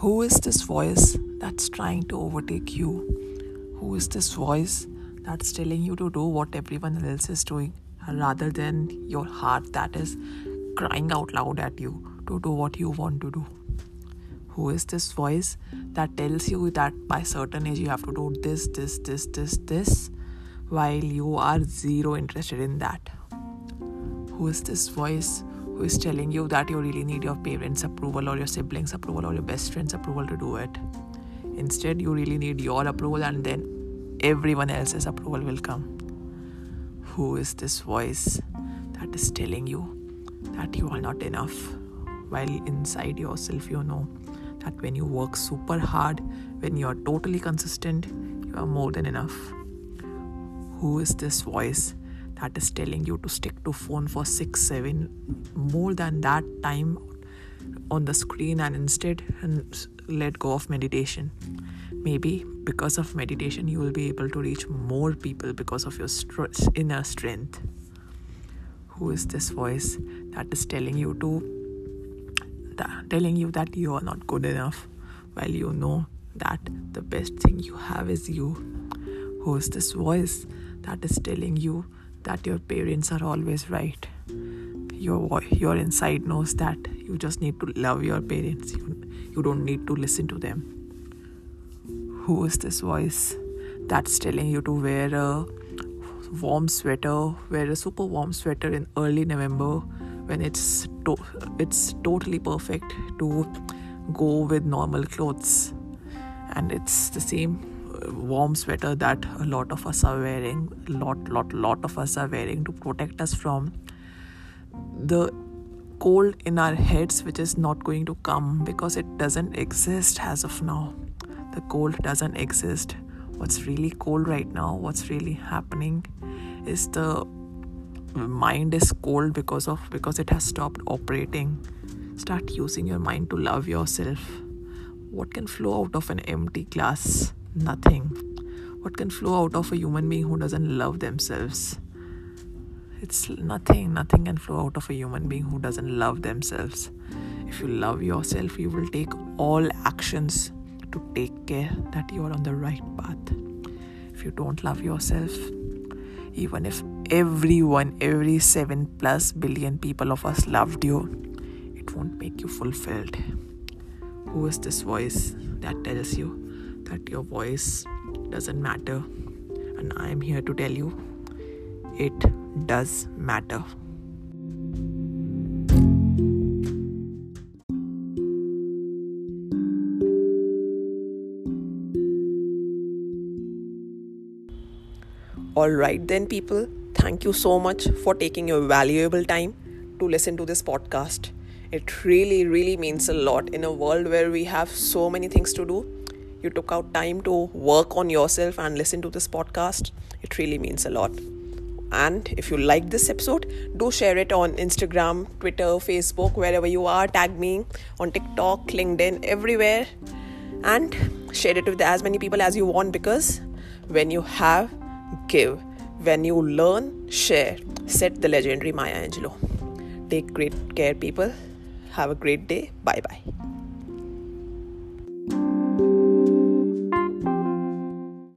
Who is this voice that's trying to overtake you? Who is this voice that's telling you to do what everyone else is doing rather than your heart that is crying out loud at you to do what you want to do? Who is this voice that tells you that by certain age you have to do this, this, this, this, this, while you are zero interested in that? Who is this voice is telling you that you really need your parents' approval or your siblings' approval or your best friend's approval to do it. Instead, you really need your approval and then everyone else's approval will come. Who is this voice that is telling you that you are not enough while inside yourself you know that when you work super hard, when you are totally consistent, you are more than enough? Who is this voice that is telling you to stick to phone for 6 7 more than that time on the screen and instead let go of meditation. Maybe because of meditation you will be able to reach more people because of your inner strength. Who is this voice that is telling you to that, telling you that you are not good enough? While you know that the best thing you have is you. Who is this voice that is telling you that your parents are always right. Your your inside knows that you just need to love your parents. You, you don't need to listen to them. Who is this voice that's telling you to wear a warm sweater, wear a super warm sweater in early November when it's to- it's totally perfect to go with normal clothes and it's the same warm sweater that a lot of us are wearing lot lot lot of us are wearing to protect us from. The cold in our heads which is not going to come because it doesn't exist as of now. The cold doesn't exist. What's really cold right now what's really happening is the mind is cold because of because it has stopped operating. Start using your mind to love yourself. What can flow out of an empty glass nothing. What can flow out of a human being who doesn't love themselves? It's nothing. Nothing can flow out of a human being who doesn't love themselves. If you love yourself, you will take all actions to take care that you are on the right path. If you don't love yourself, even if everyone, every 7 plus billion people of us loved you, it won't make you fulfilled. Who is this voice that tells you that your voice doesn't matter. And I am here to tell you it does matter. Alright, then, people, thank you so much for taking your valuable time to listen to this podcast. It really, really means a lot in a world where we have so many things to do you took out time to work on yourself and listen to this podcast. It really means a lot. And if you like this episode, do share it on Instagram, Twitter, Facebook, wherever you are. Tag me on TikTok, LinkedIn, everywhere. And share it with as many people as you want because when you have, give. When you learn, share. Said the legendary Maya Angelou. Take great care, people. Have a great day. Bye bye.